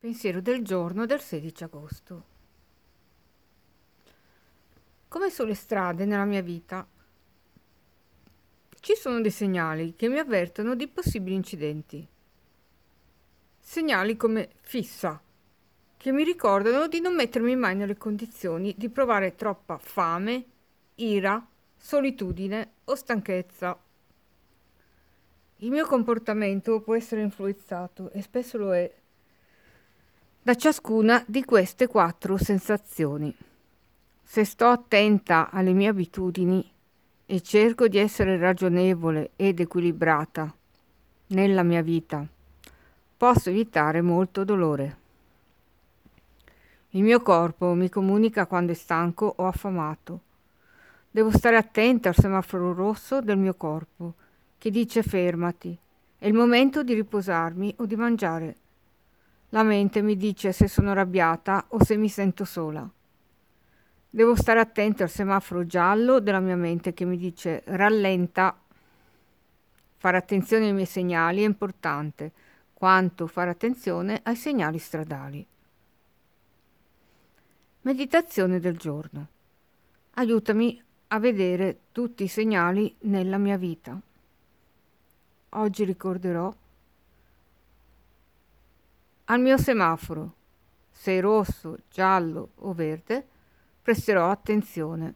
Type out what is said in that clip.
Pensiero del giorno del 16 agosto. Come sulle strade nella mia vita ci sono dei segnali che mi avvertono di possibili incidenti. Segnali come fissa, che mi ricordano di non mettermi mai nelle condizioni di provare troppa fame, ira, solitudine o stanchezza. Il mio comportamento può essere influenzato, e spesso lo è, da ciascuna di queste quattro sensazioni. Se sto attenta alle mie abitudini e cerco di essere ragionevole ed equilibrata nella mia vita, posso evitare molto dolore. Il mio corpo mi comunica quando è stanco o affamato. Devo stare attenta al semaforo rosso del mio corpo che dice fermati, è il momento di riposarmi o di mangiare. La mente mi dice se sono arrabbiata o se mi sento sola. Devo stare attento al semaforo giallo della mia mente che mi dice rallenta. Fare attenzione ai miei segnali è importante, quanto fare attenzione ai segnali stradali. Meditazione del giorno. Aiutami a vedere tutti i segnali nella mia vita. Oggi ricorderò al mio semaforo, se è rosso, giallo o verde, presterò attenzione.